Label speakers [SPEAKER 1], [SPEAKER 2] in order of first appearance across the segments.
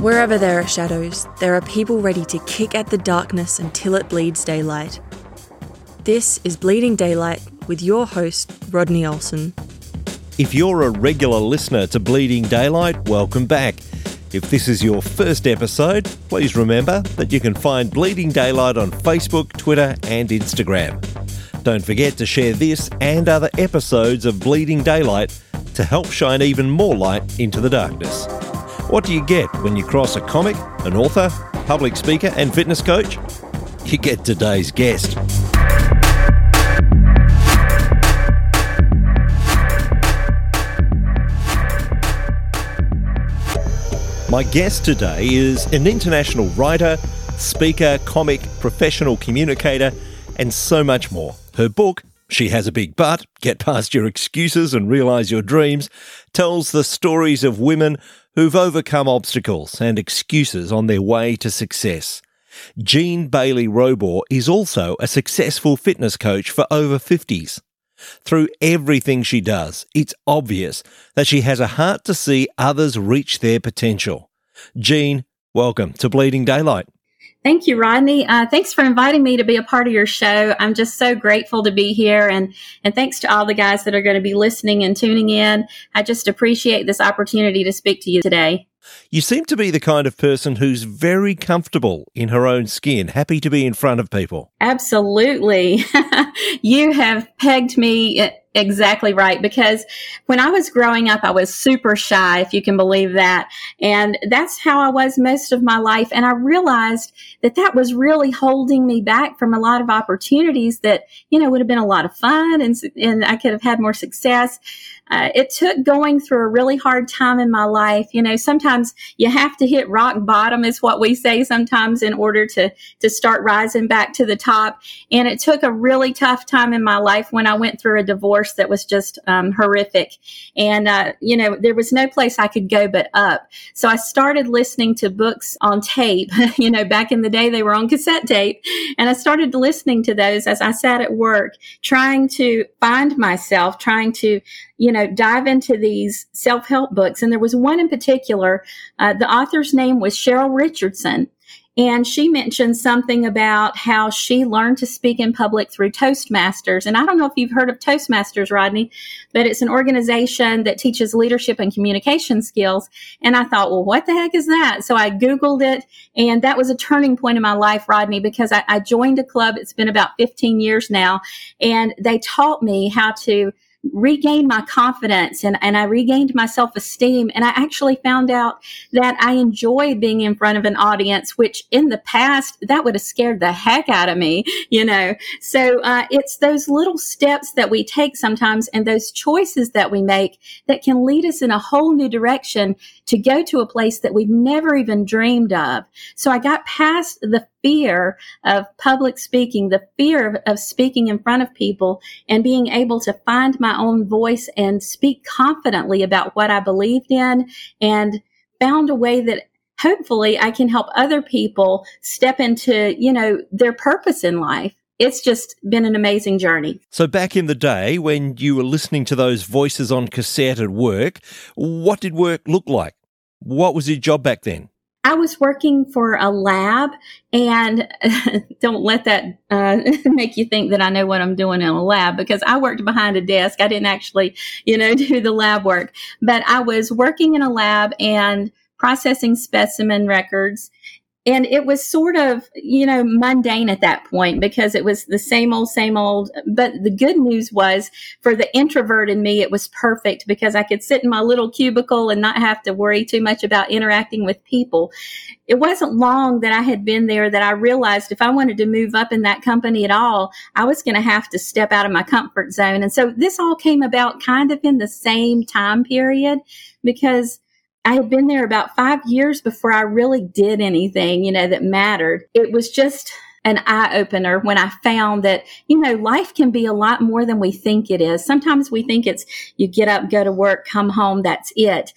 [SPEAKER 1] Wherever there are shadows, there are people ready to kick at the darkness until it bleeds daylight. This is Bleeding Daylight with your host, Rodney Olson.
[SPEAKER 2] If you're a regular listener to Bleeding Daylight, welcome back. If this is your first episode, please remember that you can find Bleeding Daylight on Facebook, Twitter, and Instagram. Don't forget to share this and other episodes of Bleeding Daylight to help shine even more light into the darkness. What do you get when you cross a comic, an author, public speaker, and fitness coach? You get today's guest. My guest today is an international writer, speaker, comic, professional communicator, and so much more. Her book, She Has a Big Butt Get Past Your Excuses and Realize Your Dreams, tells the stories of women who've overcome obstacles and excuses on their way to success. Jean Bailey Robor is also a successful fitness coach for over 50s. Through everything she does, it's obvious that she has a heart to see others reach their potential. Jean, welcome to Bleeding Daylight.
[SPEAKER 3] Thank you, Rodney. Uh, thanks for inviting me to be a part of your show. I'm just so grateful to be here, and and thanks to all the guys that are going to be listening and tuning in. I just appreciate this opportunity to speak to you today.
[SPEAKER 2] You seem to be the kind of person who's very comfortable in her own skin, happy to be in front of people.
[SPEAKER 3] Absolutely. you have pegged me eh, exactly right because when I was growing up, I was super shy, if you can believe that. And that's how I was most of my life. And I realized that that was really holding me back from a lot of opportunities that, you know, would have been a lot of fun and, and I could have had more success. Uh, it took going through a really hard time in my life. You know, sometimes you have to hit rock bottom is what we say sometimes in order to, to start rising back to the top. And it took a really tough time in my life when I went through a divorce that was just um, horrific. And, uh, you know, there was no place I could go but up. So I started listening to books on tape. you know, back in the day, they were on cassette tape. And I started listening to those as I sat at work, trying to find myself, trying to you know, dive into these self help books. And there was one in particular, uh, the author's name was Cheryl Richardson. And she mentioned something about how she learned to speak in public through Toastmasters. And I don't know if you've heard of Toastmasters, Rodney, but it's an organization that teaches leadership and communication skills. And I thought, well, what the heck is that? So I Googled it. And that was a turning point in my life, Rodney, because I, I joined a club. It's been about 15 years now. And they taught me how to regained my confidence and, and I regained my self esteem. And I actually found out that I enjoy being in front of an audience, which in the past, that would have scared the heck out of me, you know. So uh, it's those little steps that we take sometimes and those choices that we make that can lead us in a whole new direction to go to a place that we've never even dreamed of. So I got past the fear of public speaking, the fear of, of, speaking in front of people and being able to find my own voice and speak confidently about what I believed in and found a way that hopefully I can help other people step into, you know, their purpose in life. It's just been an amazing journey.
[SPEAKER 2] So, back in the day when you were listening to those voices on cassette at work, what did work look like? What was your job back then?
[SPEAKER 3] I was working for a lab, and don't let that uh, make you think that I know what I'm doing in a lab because I worked behind a desk. I didn't actually, you know, do the lab work, but I was working in a lab and processing specimen records and it was sort of you know mundane at that point because it was the same old same old. But the good news was for the introvert in me it was perfect because i could sit in my little cubicle and not have to worry too much about interacting with people. It wasn't long that i had been there that i realized if i wanted to move up in that company at all i was going to have to step out of my comfort zone. And so this all came about kind of in the same time period because I had been there about five years before I really did anything, you know, that mattered. It was just an eye opener when I found that, you know, life can be a lot more than we think it is. Sometimes we think it's you get up, go to work, come home, that's it.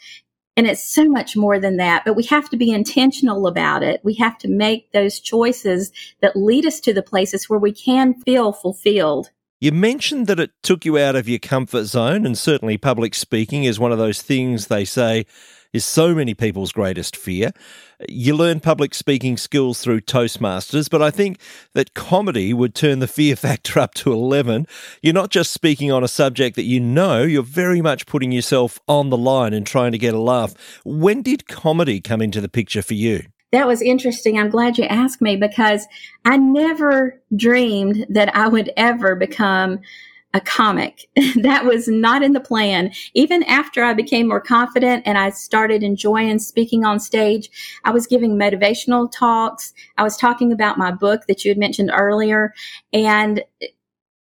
[SPEAKER 3] And it's so much more than that, but we have to be intentional about it. We have to make those choices that lead us to the places where we can feel fulfilled.
[SPEAKER 2] You mentioned that it took you out of your comfort zone, and certainly public speaking is one of those things they say is so many people's greatest fear. You learn public speaking skills through Toastmasters, but I think that comedy would turn the fear factor up to 11. You're not just speaking on a subject that you know, you're very much putting yourself on the line and trying to get a laugh. When did comedy come into the picture for you?
[SPEAKER 3] That was interesting. I'm glad you asked me because I never dreamed that I would ever become a comic. that was not in the plan. Even after I became more confident and I started enjoying speaking on stage, I was giving motivational talks. I was talking about my book that you had mentioned earlier. And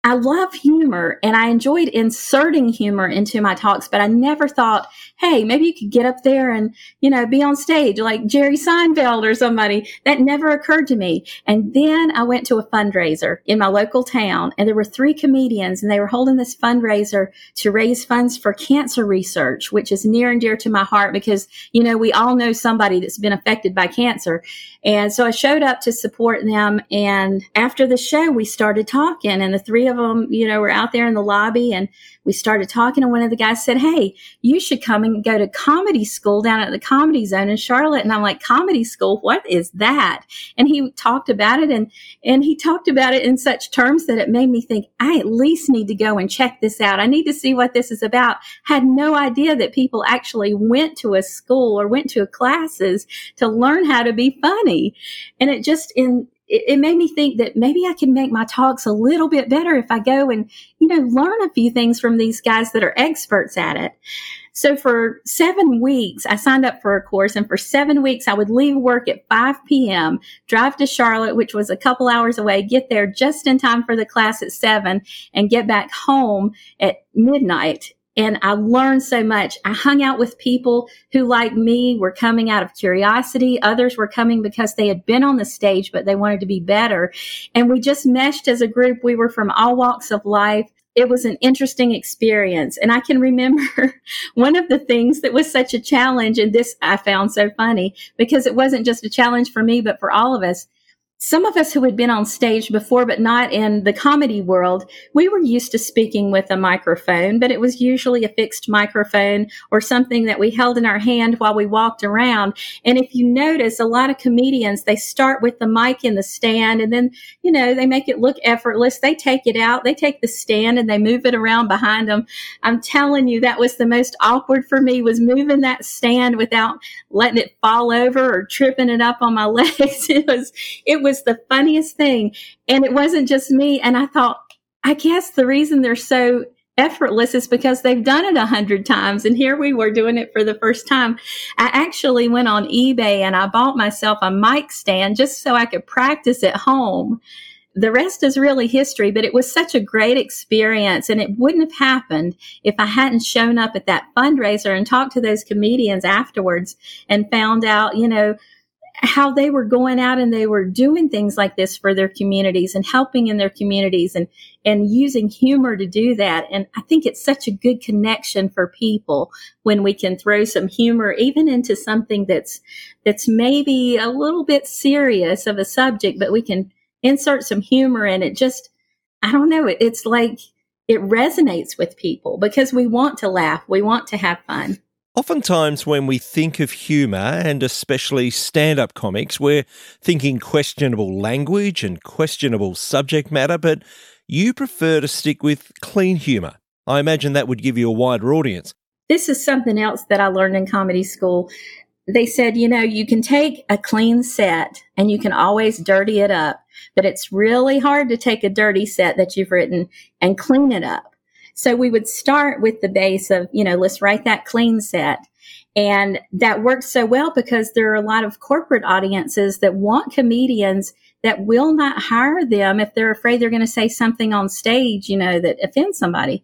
[SPEAKER 3] I love humor and I enjoyed inserting humor into my talks, but I never thought, hey, maybe you could get up there and, you know, be on stage like Jerry Seinfeld or somebody. That never occurred to me. And then I went to a fundraiser in my local town and there were three comedians and they were holding this fundraiser to raise funds for cancer research, which is near and dear to my heart because, you know, we all know somebody that's been affected by cancer. And so I showed up to support them. And after the show, we started talking and the three of them, you know, were out there in the lobby and we started talking. And one of the guys said, Hey, you should come and go to comedy school down at the comedy zone in Charlotte. And I'm like, comedy school? What is that? And he talked about it and, and he talked about it in such terms that it made me think, I at least need to go and check this out. I need to see what this is about. Had no idea that people actually went to a school or went to classes to learn how to be funny. And it just in it, it, made me think that maybe I can make my talks a little bit better if I go and, you know, learn a few things from these guys that are experts at it. So for seven weeks, I signed up for a course and for seven weeks, I would leave work at 5 p.m., drive to Charlotte, which was a couple hours away, get there just in time for the class at seven and get back home at midnight and I learned so much. I hung out with people who, like me, were coming out of curiosity. Others were coming because they had been on the stage, but they wanted to be better. And we just meshed as a group. We were from all walks of life. It was an interesting experience. And I can remember one of the things that was such a challenge, and this I found so funny because it wasn't just a challenge for me, but for all of us some of us who had been on stage before, but not in the comedy world, we were used to speaking with a microphone, but it was usually a fixed microphone or something that we held in our hand while we walked around. And if you notice, a lot of comedians, they start with the mic in the stand and then, you know, they make it look effortless. They take it out, they take the stand and they move it around behind them. I'm telling you, that was the most awkward for me was moving that stand without letting it fall over or tripping it up on my legs. it was, it was was the funniest thing. And it wasn't just me. And I thought, I guess the reason they're so effortless is because they've done it a hundred times. And here we were doing it for the first time. I actually went on eBay and I bought myself a mic stand just so I could practice at home. The rest is really history, but it was such a great experience and it wouldn't have happened if I hadn't shown up at that fundraiser and talked to those comedians afterwards and found out, you know, how they were going out and they were doing things like this for their communities and helping in their communities and and using humor to do that. And i think it's such a good connection for people when we can throw some humor even into something that's that's maybe a little bit serious of a subject but we can insert some humor in it. Just i don't know it's like it resonates with people because we want to laugh. We want to have fun
[SPEAKER 2] Oftentimes, when we think of humour, and especially stand up comics, we're thinking questionable language and questionable subject matter, but you prefer to stick with clean humour. I imagine that would give you a wider audience.
[SPEAKER 3] This is something else that I learned in comedy school. They said, you know, you can take a clean set and you can always dirty it up, but it's really hard to take a dirty set that you've written and clean it up. So we would start with the base of, you know, let's write that clean set. And that works so well because there are a lot of corporate audiences that want comedians that will not hire them if they're afraid they're going to say something on stage, you know, that offends somebody.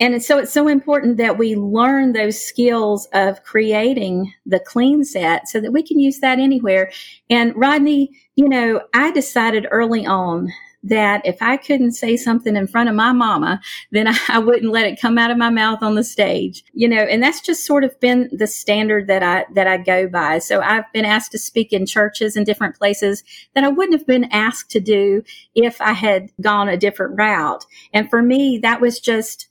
[SPEAKER 3] And so it's so important that we learn those skills of creating the clean set so that we can use that anywhere. And Rodney, you know, I decided early on that if I couldn't say something in front of my mama, then I, wouldn't let it come out of my mouth on the stage. You know, and that's just sort of been the standard that I that I go by. So I've been asked to speak in churches and different places that I wouldn't have been asked to do if I had gone a different route. And for me, that was just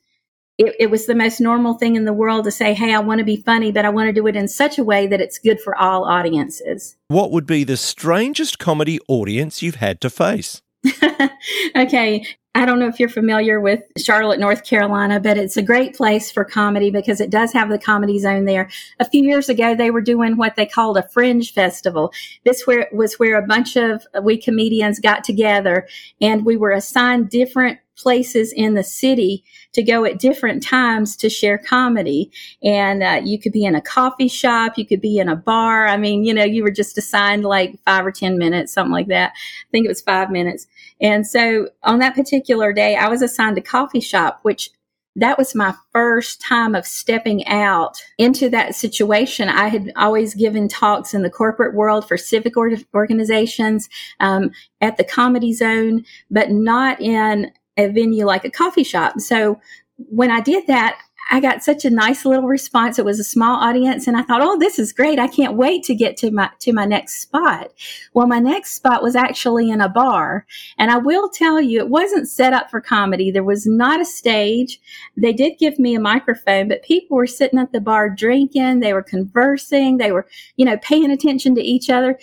[SPEAKER 3] it, it, was the most normal thing in the world to say, Hey, I want to be funny, but I want to do it in such a way that it's good for all audiences.
[SPEAKER 2] What would be the strangest comedy audience you've had to face?
[SPEAKER 3] okay. I don't know if you're familiar with Charlotte, North Carolina, but it's a great place for comedy because it does have the comedy zone there. A few years ago, they were doing what they called a fringe festival. This where, was where a bunch of we comedians got together and we were assigned different places in the city to go at different times to share comedy. And uh, you could be in a coffee shop, you could be in a bar. I mean, you know, you were just assigned like five or 10 minutes, something like that. I think it was five minutes. And so on that particular day, I was assigned a coffee shop, which that was my first time of stepping out into that situation. I had always given talks in the corporate world for civic or- organizations, um, at the comedy zone, but not in a venue like a coffee shop. So when I did that, I got such a nice little response. It was a small audience and I thought, "Oh, this is great. I can't wait to get to my to my next spot." Well, my next spot was actually in a bar, and I will tell you it wasn't set up for comedy. There was not a stage. They did give me a microphone, but people were sitting at the bar drinking, they were conversing, they were, you know, paying attention to each other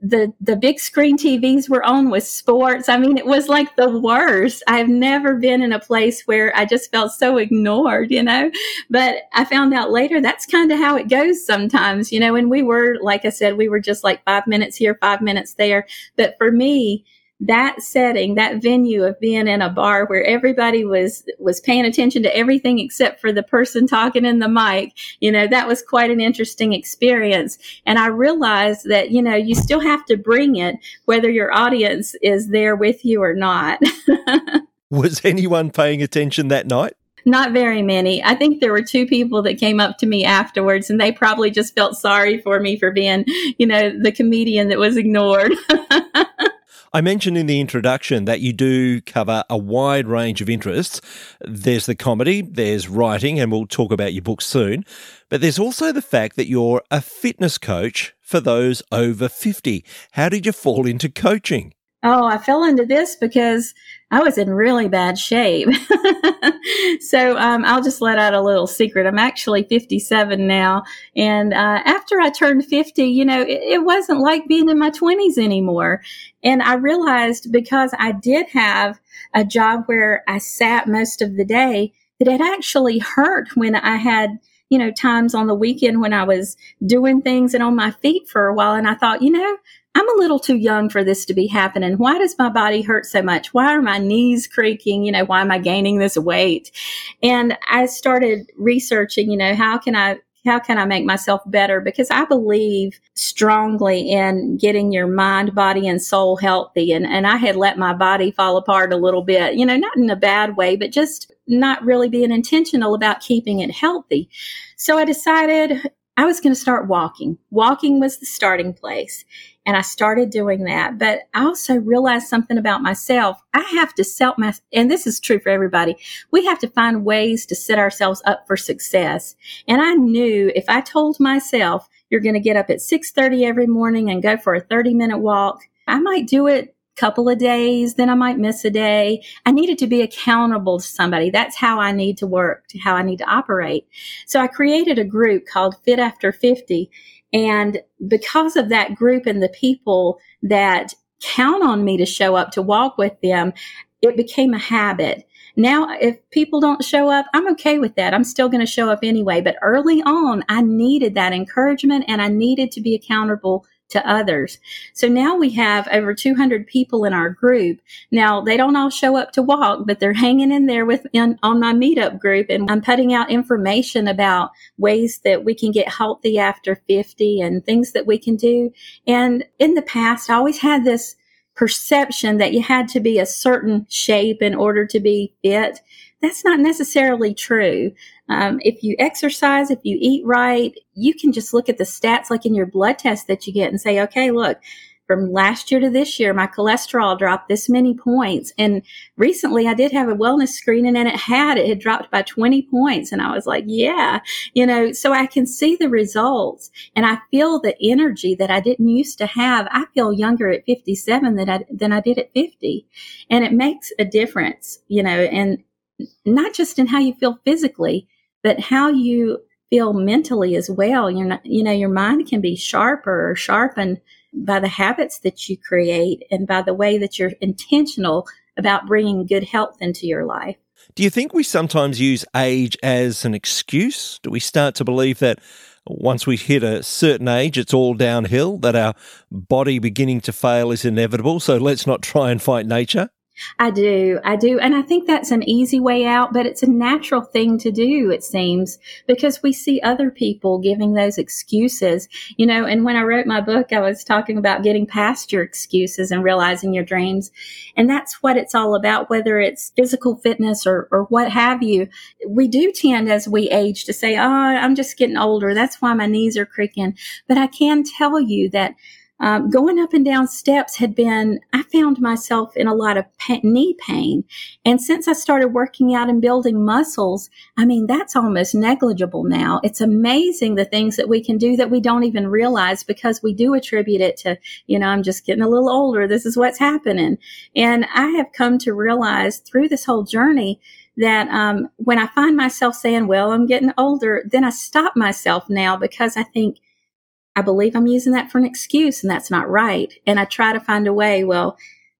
[SPEAKER 3] the the big screen TVs were on with sports. I mean, it was like the worst. I've never been in a place where I just felt so ignored, you know. But I found out later that's kind of how it goes sometimes, you know. And we were, like I said, we were just like five minutes here, five minutes there. But for me, that setting, that venue of being in a bar where everybody was was paying attention to everything except for the person talking in the mic, you know, that was quite an interesting experience. And I realized that, you know, you still have to bring it whether your audience is there with you or not.
[SPEAKER 2] was anyone paying attention that night?
[SPEAKER 3] Not very many. I think there were two people that came up to me afterwards and they probably just felt sorry for me for being, you know, the comedian that was ignored.
[SPEAKER 2] I mentioned in the introduction that you do cover a wide range of interests. There's the comedy, there's writing, and we'll talk about your book soon. But there's also the fact that you're a fitness coach for those over 50. How did you fall into coaching?
[SPEAKER 3] Oh, I fell into this because I was in really bad shape. so um, I'll just let out a little secret. I'm actually 57 now. And uh, after I turned 50, you know, it, it wasn't like being in my 20s anymore. And I realized because I did have a job where I sat most of the day that it actually hurt when I had you know, times on the weekend when I was doing things and on my feet for a while. And I thought, you know, I'm a little too young for this to be happening. Why does my body hurt so much? Why are my knees creaking? You know, why am I gaining this weight? And I started researching, you know, how can I how can I make myself better? Because I believe strongly in getting your mind, body, and soul healthy. And, and I had let my body fall apart a little bit, you know, not in a bad way, but just not really being intentional about keeping it healthy. So I decided I was going to start walking. Walking was the starting place. And I started doing that. But I also realized something about myself. I have to set my, and this is true for everybody. We have to find ways to set ourselves up for success. And I knew if I told myself, you're going to get up at 6.30 every morning and go for a 30 minute walk, I might do it couple of days, then I might miss a day. I needed to be accountable to somebody. That's how I need to work, how I need to operate. So I created a group called Fit After 50 and because of that group and the people that count on me to show up to walk with them, it became a habit. Now, if people don't show up, I'm okay with that. I'm still going to show up anyway. But early on, I needed that encouragement and I needed to be accountable to others. So now we have over 200 people in our group. Now they don't all show up to walk, but they're hanging in there with in, on my meetup group and I'm putting out information about ways that we can get healthy after 50 and things that we can do. And in the past, I always had this perception that you had to be a certain shape in order to be fit. That's not necessarily true. Um, if you exercise, if you eat right, you can just look at the stats like in your blood test that you get and say, okay, look, from last year to this year, my cholesterol dropped this many points. And recently I did have a wellness screening and it had, it had dropped by 20 points. And I was like, yeah, you know, so I can see the results and I feel the energy that I didn't used to have. I feel younger at 57 than I, than I did at 50. And it makes a difference, you know, and not just in how you feel physically, but how you feel mentally as well. You're not, you know, your mind can be sharper or sharpened by the habits that you create and by the way that you're intentional about bringing good health into your life.
[SPEAKER 2] Do you think we sometimes use age as an excuse? Do we start to believe that once we hit a certain age, it's all downhill, that our body beginning to fail is inevitable, so let's not try and fight nature?
[SPEAKER 3] I do. I do. And I think that's an easy way out, but it's a natural thing to do, it seems, because we see other people giving those excuses, you know. And when I wrote my book, I was talking about getting past your excuses and realizing your dreams. And that's what it's all about, whether it's physical fitness or, or what have you. We do tend as we age to say, Oh, I'm just getting older. That's why my knees are creaking. But I can tell you that um, going up and down steps had been, I found myself in a lot of knee pain. And since I started working out and building muscles, I mean, that's almost negligible now. It's amazing the things that we can do that we don't even realize because we do attribute it to, you know, I'm just getting a little older. This is what's happening. And I have come to realize through this whole journey that um, when I find myself saying, well, I'm getting older, then I stop myself now because I think, I believe I'm using that for an excuse and that's not right. And I try to find a way, well,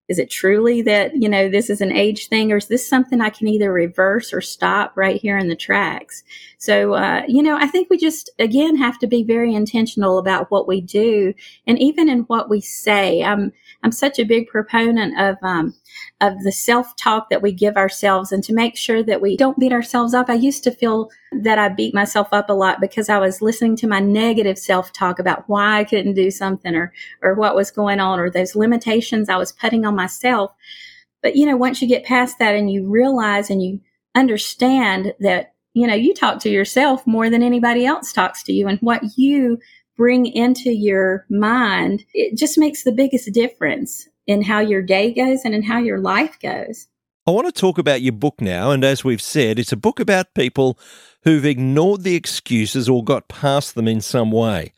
[SPEAKER 3] is it truly that, you know, this is an age thing or is this something I can either reverse or stop right here in the tracks? So, uh, you know, I think we just, again, have to be very intentional about what we do and even in what we say. I'm, I'm such a big proponent of, um, of the self talk that we give ourselves and to make sure that we don't beat ourselves up. I used to feel that I beat myself up a lot because I was listening to my negative self talk about why I couldn't do something or, or what was going on or those limitations I was putting on myself. But, you know, once you get past that and you realize and you understand that, you know, you talk to yourself more than anybody else talks to you and what you bring into your mind, it just makes the biggest difference in how your day goes and in how your life goes.
[SPEAKER 2] I want to talk about your book now. And as we've said, it's a book about people who've ignored the excuses or got past them in some way.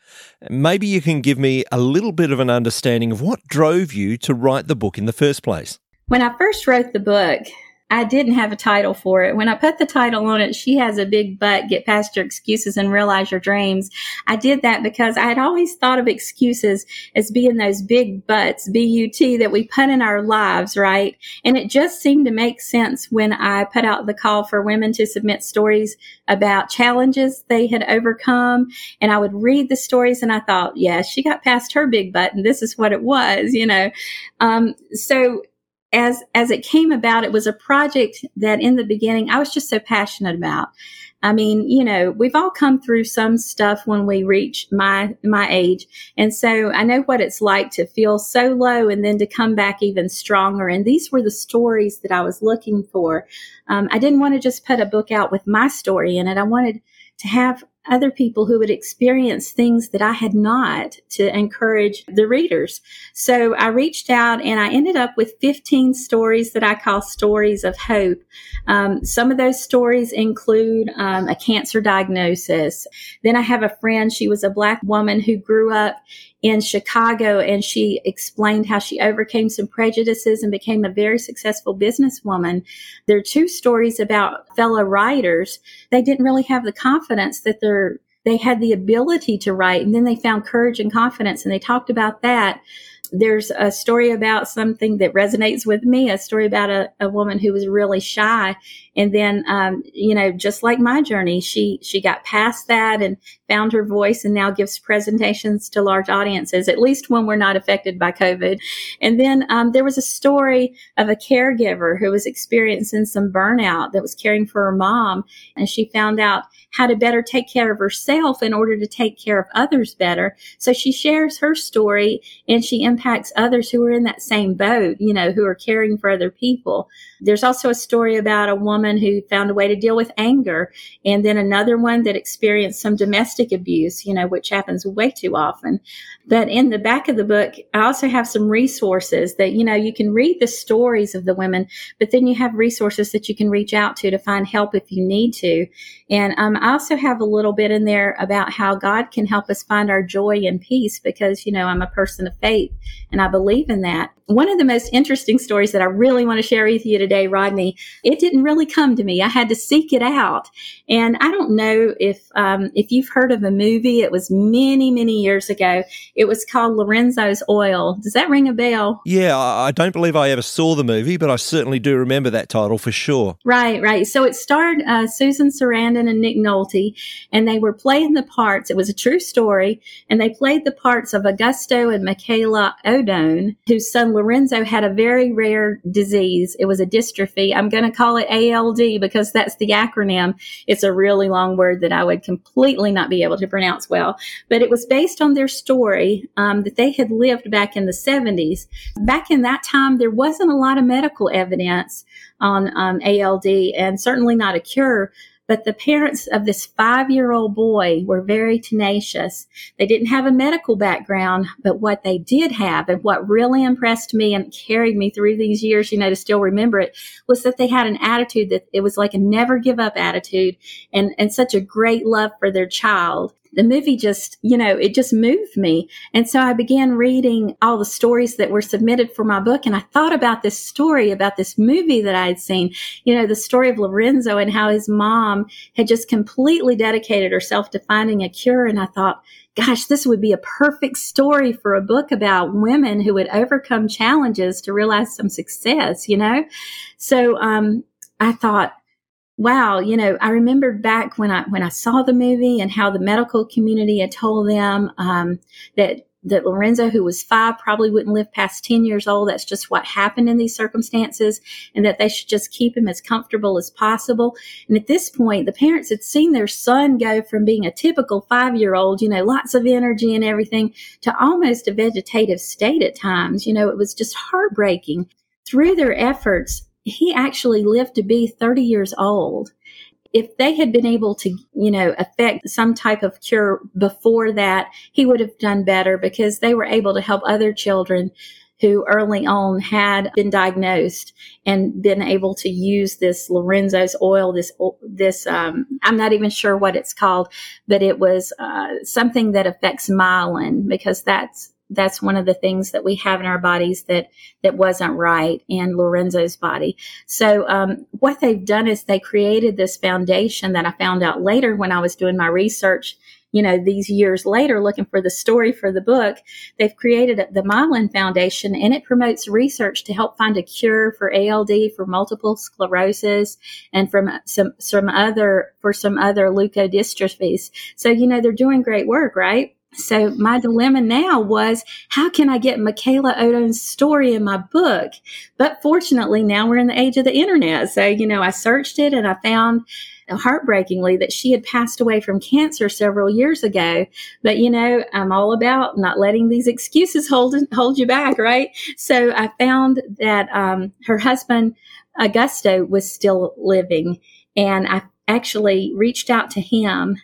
[SPEAKER 2] Maybe you can give me a little bit of an understanding of what drove you to write the book in the first place.
[SPEAKER 3] When I first wrote the book, I didn't have a title for it. When I put the title on it, she has a big butt, get past your excuses and realize your dreams. I did that because I had always thought of excuses as being those big butts, B-U-T, that we put in our lives, right? And it just seemed to make sense when I put out the call for women to submit stories about challenges they had overcome. And I would read the stories and I thought, yeah, she got past her big butt and this is what it was, you know? Um, so as as it came about, it was a project that in the beginning I was just so passionate about. I mean, you know, we've all come through some stuff when we reach my my age, and so I know what it's like to feel so low and then to come back even stronger. And these were the stories that I was looking for. Um, I didn't want to just put a book out with my story in it. I wanted to have other people who would experience things that I had not to encourage the readers. So I reached out and I ended up with 15 stories that I call stories of hope. Um, some of those stories include um, a cancer diagnosis. Then I have a friend, she was a black woman who grew up in Chicago and she explained how she overcame some prejudices and became a very successful businesswoman. There are two stories about fellow writers. They didn't really have the confidence that they're they had the ability to write and then they found courage and confidence and they talked about that there's a story about something that resonates with me, a story about a, a woman who was really shy. And then, um, you know, just like my journey, she, she got past that and found her voice and now gives presentations to large audiences, at least when we're not affected by COVID. And then, um, there was a story of a caregiver who was experiencing some burnout that was caring for her mom. And she found out how to better take care of herself in order to take care of others better. So she shares her story and she impacts others who are in that same boat, you know, who are caring for other people. There's also a story about a woman who found a way to deal with anger and then another one that experienced some domestic abuse, you know, which happens way too often. But in the back of the book, I also have some resources that, you know, you can read the stories of the women, but then you have resources that you can reach out to to find help if you need to. And um, I also have a little bit in there about how God can help us find our joy and peace because, you know, I'm a person of faith. And I believe in that. One of the most interesting stories that I really want to share with you today, Rodney, it didn't really come to me. I had to seek it out. And I don't know if, um, if you've heard of a movie. It was many, many years ago. It was called Lorenzo's Oil. Does that ring a bell?
[SPEAKER 2] Yeah, I don't believe I ever saw the movie, but I certainly do remember that title for sure.
[SPEAKER 3] Right, right. So it starred uh, Susan Sarandon and Nick Nolte, and they were playing the parts. It was a true story, and they played the parts of Augusto and Michaela Odone, whose son Lorenzo had a very rare disease. It was a dystrophy. I'm going to call it ALD because that's the acronym. It's a really long word that I would completely not be able to pronounce well. But it was based on their story um, that they had lived back in the 70s. Back in that time, there wasn't a lot of medical evidence on um, ALD and certainly not a cure. But the parents of this five year old boy were very tenacious. They didn't have a medical background, but what they did have and what really impressed me and carried me through these years, you know, to still remember it was that they had an attitude that it was like a never give up attitude and, and such a great love for their child the movie just, you know, it just moved me. And so I began reading all the stories that were submitted for my book. And I thought about this story about this movie that I had seen, you know, the story of Lorenzo and how his mom had just completely dedicated herself to finding a cure. And I thought, gosh, this would be a perfect story for a book about women who would overcome challenges to realize some success, you know? So, um, I thought, wow, you know, I remembered back when I when I saw the movie and how the medical community had told them um, that that Lorenzo, who was five, probably wouldn't live past 10 years old. That's just what happened in these circumstances, and that they should just keep him as comfortable as possible. And at this point, the parents had seen their son go from being a typical five year old, you know, lots of energy and everything, to almost a vegetative state at times. You know, it was just heartbreaking. Through their efforts, he actually lived to be 30 years old. If they had been able to, you know, affect some type of cure before that, he would have done better because they were able to help other children who early on had been diagnosed and been able to use this Lorenzo's oil, this, this, um, I'm not even sure what it's called, but it was, uh, something that affects myelin because that's, that's one of the things that we have in our bodies that that wasn't right in Lorenzo's body. So um, what they've done is they created this foundation that I found out later when I was doing my research. You know, these years later, looking for the story for the book, they've created the Myelin Foundation, and it promotes research to help find a cure for ALD, for multiple sclerosis, and from some some other for some other leukodystrophies. So you know, they're doing great work, right? So my dilemma now was, how can I get Michaela Odone's story in my book? But fortunately, now we're in the age of the internet. So, you know, I searched it and I found heartbreakingly that she had passed away from cancer several years ago. But, you know, I'm all about not letting these excuses hold, hold you back, right? So I found that, um, her husband, Augusto, was still living and I actually reached out to him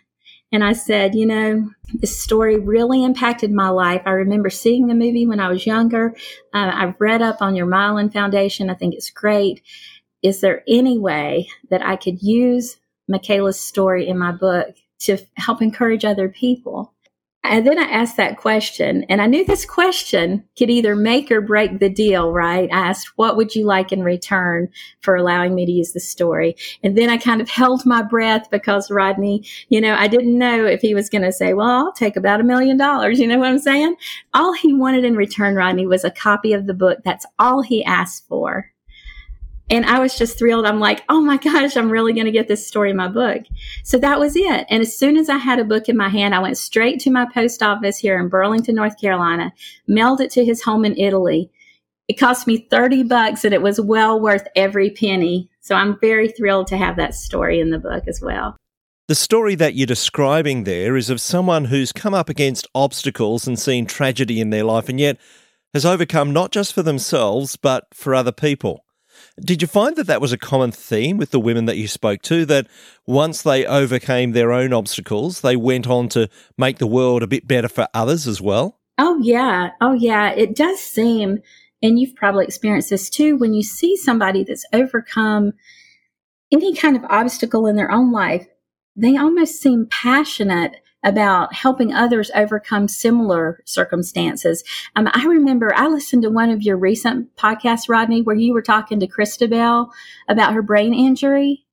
[SPEAKER 3] and I said, you know, this story really impacted my life. I remember seeing the movie when I was younger. Uh, I've read up on your Myelin Foundation. I think it's great. Is there any way that I could use Michaela's story in my book to help encourage other people? And then I asked that question, and I knew this question could either make or break the deal, right? I asked, What would you like in return for allowing me to use the story? And then I kind of held my breath because Rodney, you know, I didn't know if he was going to say, Well, I'll take about a million dollars. You know what I'm saying? All he wanted in return, Rodney, was a copy of the book. That's all he asked for. And I was just thrilled. I'm like, oh my gosh, I'm really going to get this story in my book. So that was it. And as soon as I had a book in my hand, I went straight to my post office here in Burlington, North Carolina, mailed it to his home in Italy. It cost me 30 bucks and it was well worth every penny. So I'm very thrilled to have that story in the book as well.
[SPEAKER 2] The story that you're describing there is of someone who's come up against obstacles and seen tragedy in their life and yet has overcome not just for themselves, but for other people. Did you find that that was a common theme with the women that you spoke to? That once they overcame their own obstacles, they went on to make the world a bit better for others as well?
[SPEAKER 3] Oh, yeah. Oh, yeah. It does seem, and you've probably experienced this too, when you see somebody that's overcome any kind of obstacle in their own life, they almost seem passionate about helping others overcome similar circumstances. Um, I remember I listened to one of your recent podcasts, Rodney, where you were talking to Christabel about her brain injury.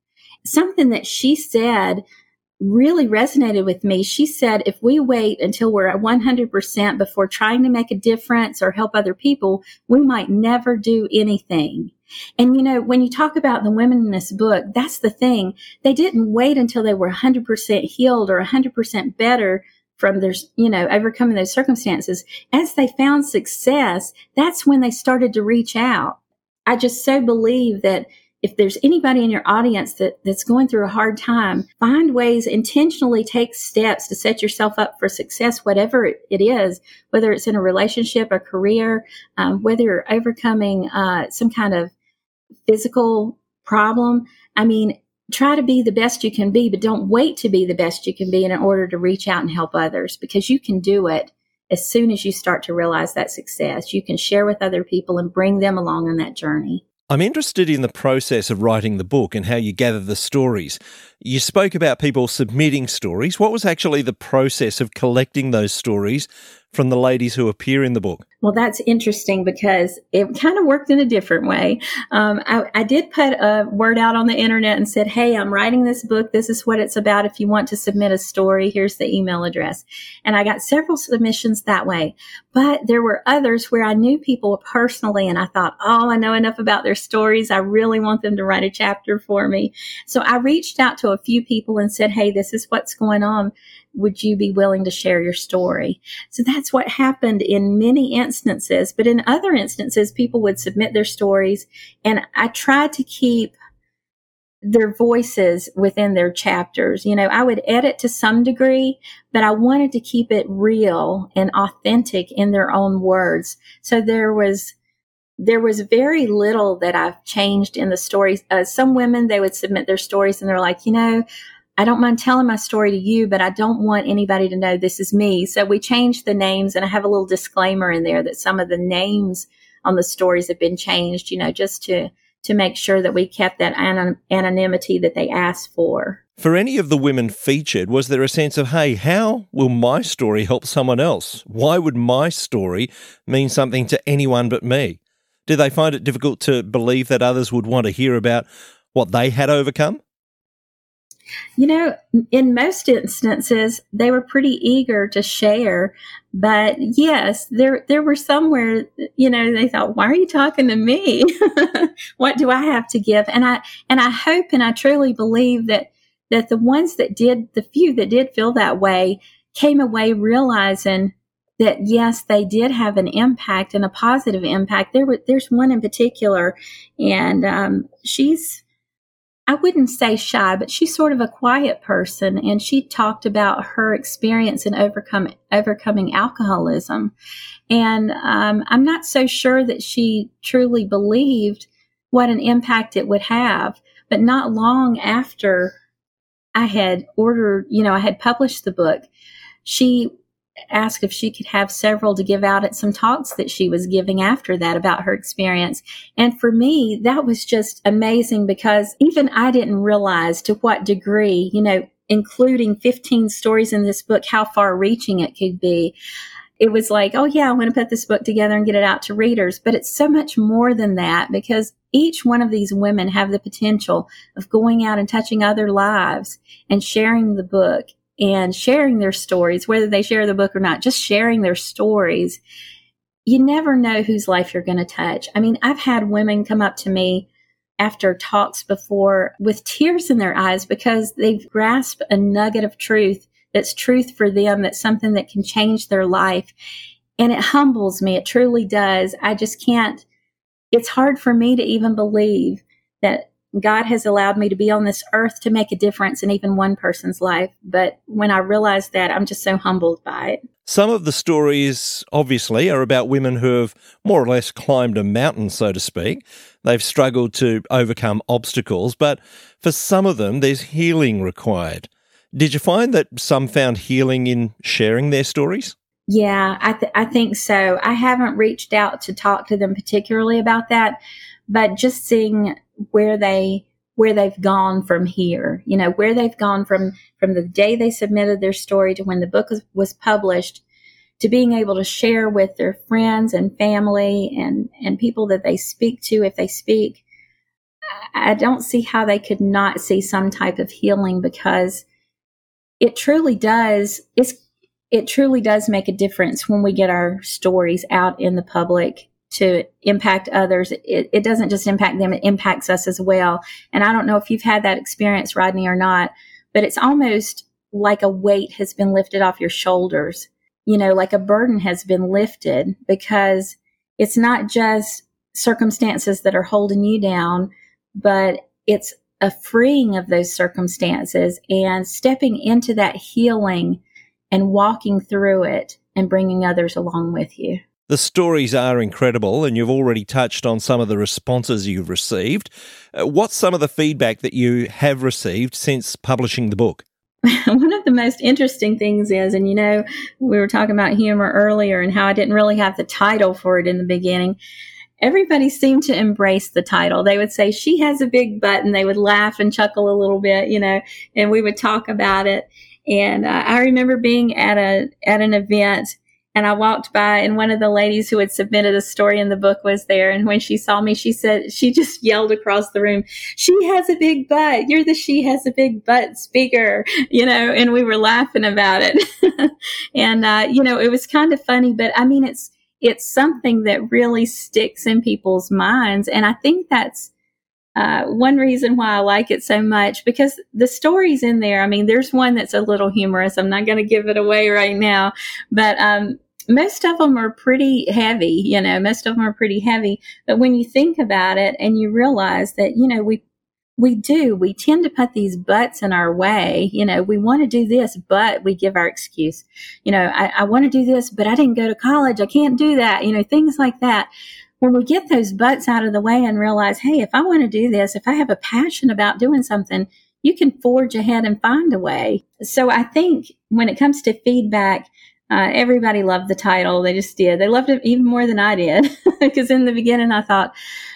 [SPEAKER 3] Something that she said really resonated with me. She said, if we wait until we're at 100% before trying to make a difference or help other people, we might never do anything. And you know, when you talk about the women in this book, that's the thing. They didn't wait until they were 100% healed or 100% better from their, you know, overcoming those circumstances. As they found success, that's when they started to reach out. I just so believe that if there's anybody in your audience that, that's going through a hard time, find ways, intentionally take steps to set yourself up for success, whatever it is, whether it's in a relationship, a career, um, whether you're overcoming uh, some kind of physical problem. I mean, try to be the best you can be, but don't wait to be the best you can be in order to reach out and help others because you can do it as soon as you start to realize that success. You can share with other people and bring them along on that journey.
[SPEAKER 2] I'm interested in the process of writing the book and how you gather the stories. You spoke about people submitting stories. What was actually the process of collecting those stories from the ladies who appear in the book?
[SPEAKER 3] Well, that's interesting because it kind of worked in a different way. Um, I, I, did put a word out on the internet and said, Hey, I'm writing this book. This is what it's about. If you want to submit a story, here's the email address. And I got several submissions that way. But there were others where I knew people personally and I thought, Oh, I know enough about their stories. I really want them to write a chapter for me. So I reached out to a few people and said, Hey, this is what's going on would you be willing to share your story? So that's what happened in many instances. But in other instances, people would submit their stories and I tried to keep their voices within their chapters. You know, I would edit to some degree, but I wanted to keep it real and authentic in their own words. So there was, there was very little that I've changed in the stories. Uh, some women, they would submit their stories and they're like, you know, I don't mind telling my story to you, but I don't want anybody to know this is me. So we changed the names and I have a little disclaimer in there that some of the names on the stories have been changed, you know, just to, to make sure that we kept that anonymity that they asked for.
[SPEAKER 2] For any of the women featured, was there a sense of, hey, how will my story help someone else? Why would my story mean something to anyone but me? Did they find it difficult to believe that others would want to hear about what they had overcome?
[SPEAKER 3] You know, in most instances, they were pretty eager to share. But yes, there there were somewhere, you know, they thought, "Why are you talking to me? what do I have to give?" And I and I hope and I truly believe that that the ones that did, the few that did feel that way, came away realizing that yes, they did have an impact and a positive impact. There were there's one in particular, and um, she's I wouldn't say shy, but she's sort of a quiet person. And she talked about her experience in overcome, overcoming alcoholism. And um, I'm not so sure that she truly believed what an impact it would have. But not long after I had ordered, you know, I had published the book, she asked if she could have several to give out at some talks that she was giving after that about her experience. And for me, that was just amazing because even I didn't realize to what degree, you know, including 15 stories in this book, how far reaching it could be. It was like, oh yeah, I'm going to put this book together and get it out to readers. But it's so much more than that because each one of these women have the potential of going out and touching other lives and sharing the book and sharing their stories, whether they share the book or not, just sharing their stories. You never know whose life you're going to touch. I mean, I've had women come up to me after talks before with tears in their eyes because they've grasped a nugget of truth that's truth for them, that's something that can change their life. And it humbles me. It truly does. I just can't, it's hard for me to even believe that God has allowed me to be on this earth to make a difference in even one person's life. But when I realize that, I'm just so humbled by it.
[SPEAKER 2] Some of the stories, obviously, are about women who have more or less climbed a mountain, so to speak. They've struggled to overcome obstacles, but for some of them, there's healing required. Did you find that some found healing in sharing their stories?
[SPEAKER 3] Yeah, I, th- I think so. I haven't reached out to talk to them particularly about that, but just seeing where they where they've gone from here, you know, where they've gone from, from the day they submitted their story to when the book was, was published to being able to share with their friends and family and, and people that they speak to if they speak. I don't see how they could not see some type of healing because it truly does. It's, it truly does make a difference when we get our stories out in the public to impact others. It, it doesn't just impact them, it impacts us as well. And I don't know if you've had that experience, Rodney, or not, but it's almost like a weight has been lifted off your shoulders. You know, like a burden has been lifted because it's not just circumstances that are holding you down, but it's a freeing of those circumstances and stepping into that healing and walking through it and bringing others along with you.
[SPEAKER 2] The stories are incredible, and you've already touched on some of the responses you've received. Uh, what's some of the feedback that you have received since publishing the book?
[SPEAKER 3] One of the most interesting things is, and you know, we were talking about humor earlier and how I didn't really have the title for it in the beginning. Everybody seemed to embrace the title. They would say, She has a big butt, and they would laugh and chuckle a little bit, you know, and we would talk about it. And uh, I remember being at a at an event and I walked by and one of the ladies who had submitted a story in the book was there. And when she saw me, she said, she just yelled across the room, she has a big butt. You're the she has a big butt speaker, you know, and we were laughing about it. and, uh, you know, it was kind of funny, but I mean, it's, it's something that really sticks in people's minds. And I think that's, uh, one reason why I like it so much because the stories in there. I mean, there's one that's a little humorous. I'm not going to give it away right now, but um, most of them are pretty heavy, you know, most of them are pretty heavy. But when you think about it and you realize that, you know, we, we do, we tend to put these buts in our way. You know, we want to do this, but we give our excuse. You know, I, I want to do this, but I didn't go to college. I can't do that. You know, things like that. When we get those butts out of the way and realize, hey, if I want to do this, if I have a passion about doing something, you can forge ahead and find a way. So I think when it comes to feedback, uh, everybody loved the title. They just did. They loved it even more than I did. Because in the beginning, I thought,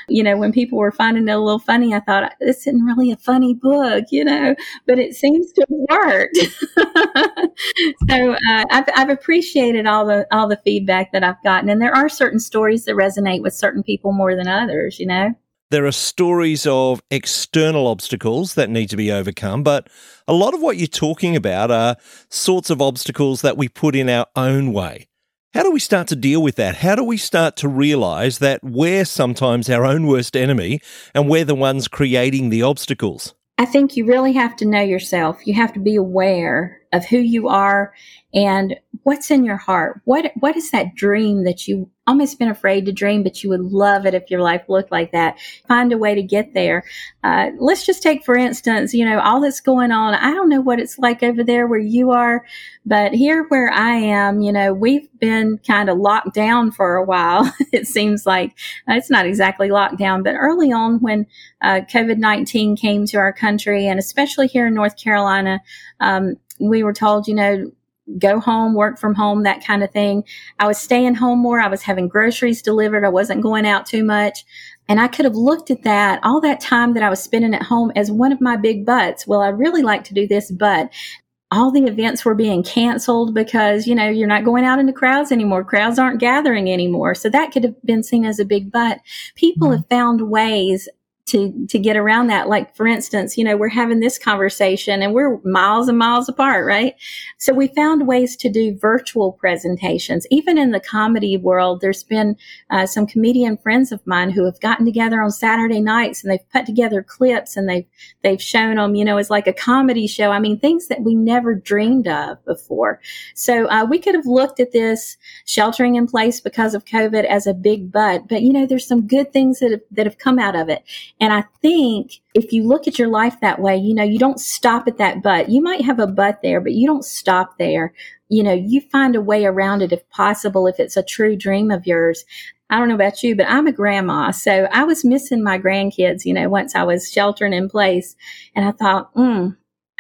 [SPEAKER 3] you know, when people were finding it a little funny, I thought, this isn't really a funny book, you know, but it seems to work. so uh, I've, I've appreciated all the all the feedback that I've gotten, and there are certain stories that resonate with certain people more than others, you know.
[SPEAKER 2] There are stories of external obstacles that need to be overcome, but a lot of what you're talking about are sorts of obstacles that we put in our own way. How do we start to deal with that? How do we start to realize that we're sometimes our own worst enemy and we're the ones creating the obstacles?
[SPEAKER 3] I think you really have to know yourself. You have to be aware of who you are and what's in your heart. What what is that dream that you almost been afraid to dream, but you would love it if your life looked like that. Find a way to get there. Uh, let's just take, for instance, you know, all that's going on. I don't know what it's like over there where you are, but here where I am, you know, we've been kind of locked down for a while. it seems like uh, it's not exactly locked down, but early on when uh, COVID 19 came to our country, and especially here in North Carolina, um, we were told, you know, go home, work from home, that kind of thing. I was staying home more. I was having groceries delivered. I wasn't going out too much. And I could have looked at that, all that time that I was spending at home as one of my big buts. Well, I really like to do this, but all the events were being canceled because, you know, you're not going out into crowds anymore. Crowds aren't gathering anymore. So that could have been seen as a big but. People mm-hmm. have found ways to to get around that. Like for instance you know we're having this conversation and we're miles and miles apart right? So we found ways to do virtual presentations. Even in the comedy world there's been uh, some comedian friends of mine who have gotten together on saturday nights and they've put together clips and they've they've shown them you know as like a comedy show. I mean things that we never dreamed of before. So uh, we could have looked at this sheltering in place because of covid as a big but but you know there's some good things that have, that have come out of it and I think if you look at your life that way, you know, you don't stop at that but. You might have a but there, but you don't stop there. You know, you find a way around it if possible, if it's a true dream of yours. I don't know about you, but I'm a grandma. So I was missing my grandkids, you know, once I was sheltering in place. And I thought, hmm,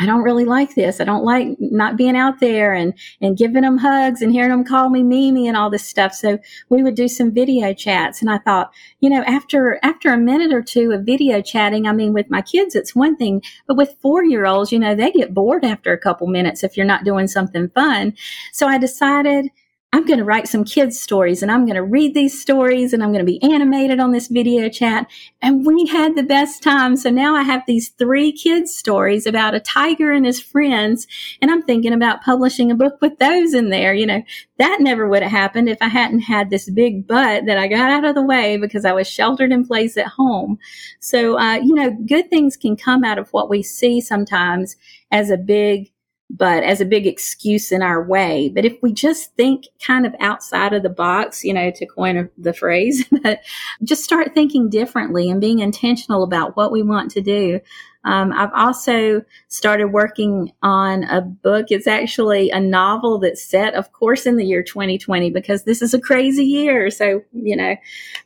[SPEAKER 3] I don't really like this. I don't like not being out there and, and giving them hugs and hearing them call me Mimi and all this stuff. So we would do some video chats. And I thought, you know, after, after a minute or two of video chatting, I mean, with my kids, it's one thing, but with four year olds, you know, they get bored after a couple minutes if you're not doing something fun. So I decided, I'm going to write some kids stories and I'm going to read these stories and I'm going to be animated on this video chat. And we had the best time. So now I have these three kids stories about a tiger and his friends. And I'm thinking about publishing a book with those in there. You know, that never would have happened if I hadn't had this big butt that I got out of the way because I was sheltered in place at home. So, uh, you know, good things can come out of what we see sometimes as a big but as a big excuse in our way. But if we just think kind of outside of the box, you know, to coin the phrase, just start thinking differently and being intentional about what we want to do. Um, I've also started working on a book. It's actually a novel that's set, of course, in the year 2020 because this is a crazy year. So, you know,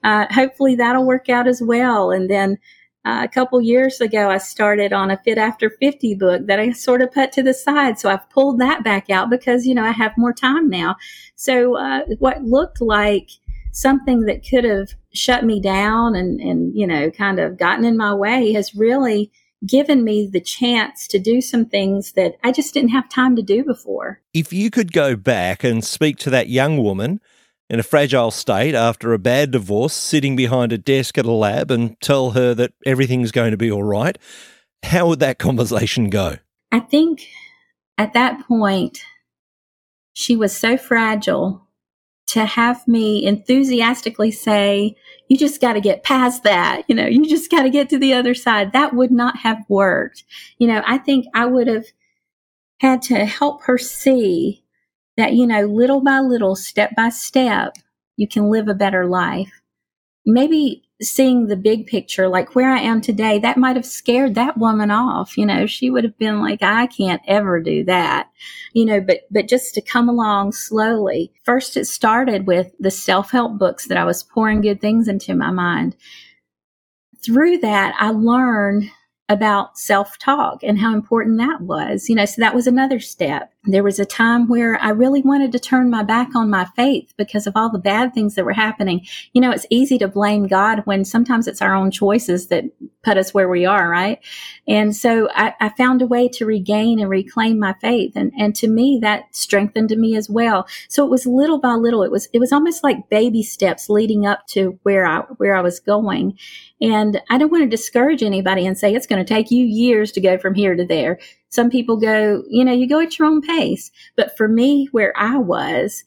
[SPEAKER 3] uh, hopefully that'll work out as well. And then uh, a couple years ago, I started on a Fit After 50 book that I sort of put to the side. So I've pulled that back out because, you know, I have more time now. So uh, what looked like something that could have shut me down and, and, you know, kind of gotten in my way has really given me the chance to do some things that I just didn't have time to do before.
[SPEAKER 2] If you could go back and speak to that young woman in a fragile state after a bad divorce, sitting behind a desk at a lab and tell her that everything's going to be all right, how would that conversation go?
[SPEAKER 3] I think at that point, she was so fragile to have me enthusiastically say, you just got to get past that. You know, you just got to get to the other side. That would not have worked. You know, I think I would have had to help her see that, you know, little by little, step by step, you can live a better life. Maybe seeing the big picture, like where I am today, that might have scared that woman off. You know, she would have been like, I can't ever do that. You know, but, but just to come along slowly. First, it started with the self help books that I was pouring good things into my mind. Through that, I learned about self talk and how important that was. You know, so that was another step. There was a time where I really wanted to turn my back on my faith because of all the bad things that were happening. You know, it's easy to blame God when sometimes it's our own choices that put us where we are, right? And so I, I found a way to regain and reclaim my faith. And, and to me, that strengthened me as well. So it was little by little. It was, it was almost like baby steps leading up to where I, where I was going. And I don't want to discourage anybody and say it's going to take you years to go from here to there. Some people go, you know, you go at your own pace. But for me, where I was,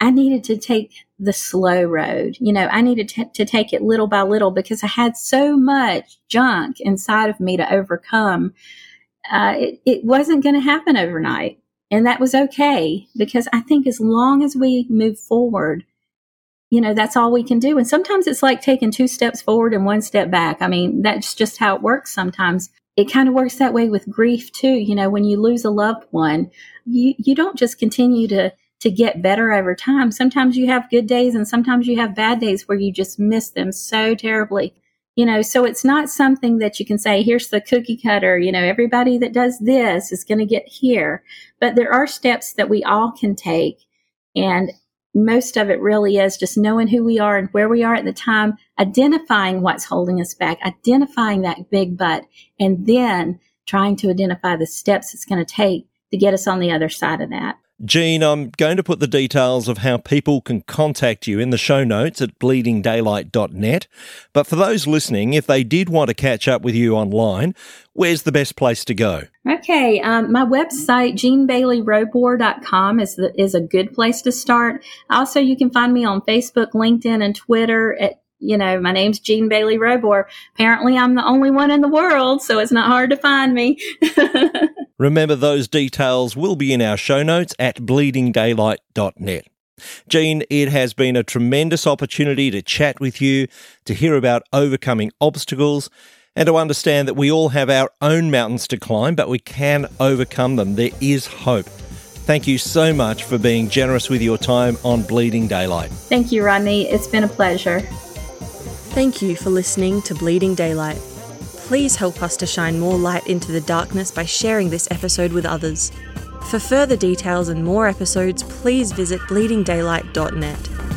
[SPEAKER 3] I needed to take the slow road. You know, I needed to, to take it little by little because I had so much junk inside of me to overcome. Uh, it, it wasn't going to happen overnight. And that was okay because I think as long as we move forward, you know, that's all we can do. And sometimes it's like taking two steps forward and one step back. I mean, that's just how it works sometimes. It kind of works that way with grief too. You know, when you lose a loved one, you, you don't just continue to, to get better over time. Sometimes you have good days and sometimes you have bad days where you just miss them so terribly. You know, so it's not something that you can say, here's the cookie cutter, you know, everybody that does this is going to get here. But there are steps that we all can take. And most of it really is just knowing who we are and where we are at the time, identifying what's holding us back, identifying that big butt, and then trying to identify the steps it's going to take to get us on the other side of that.
[SPEAKER 2] Jean, I'm going to put the details of how people can contact you in the show notes at bleedingdaylight.net. But for those listening, if they did want to catch up with you online, where's the best place to go?
[SPEAKER 3] Okay, um, my website, jeanbaileyroboer.com is, is a good place to start. Also, you can find me on Facebook, LinkedIn, and Twitter at you know, my name's Jean Bailey Robor. Apparently, I'm the only one in the world, so it's not hard to find me.
[SPEAKER 2] Remember, those details will be in our show notes at bleedingdaylight.net. Jean, it has been a tremendous opportunity to chat with you, to hear about overcoming obstacles, and to understand that we all have our own mountains to climb, but we can overcome them. There is hope. Thank you so much for being generous with your time on Bleeding Daylight.
[SPEAKER 3] Thank you, Rodney. It's been a pleasure.
[SPEAKER 1] Thank you for listening to Bleeding Daylight please help us to shine more light into the darkness by sharing this episode with others. For further details and more episodes, please visit bleedingdaylight.net.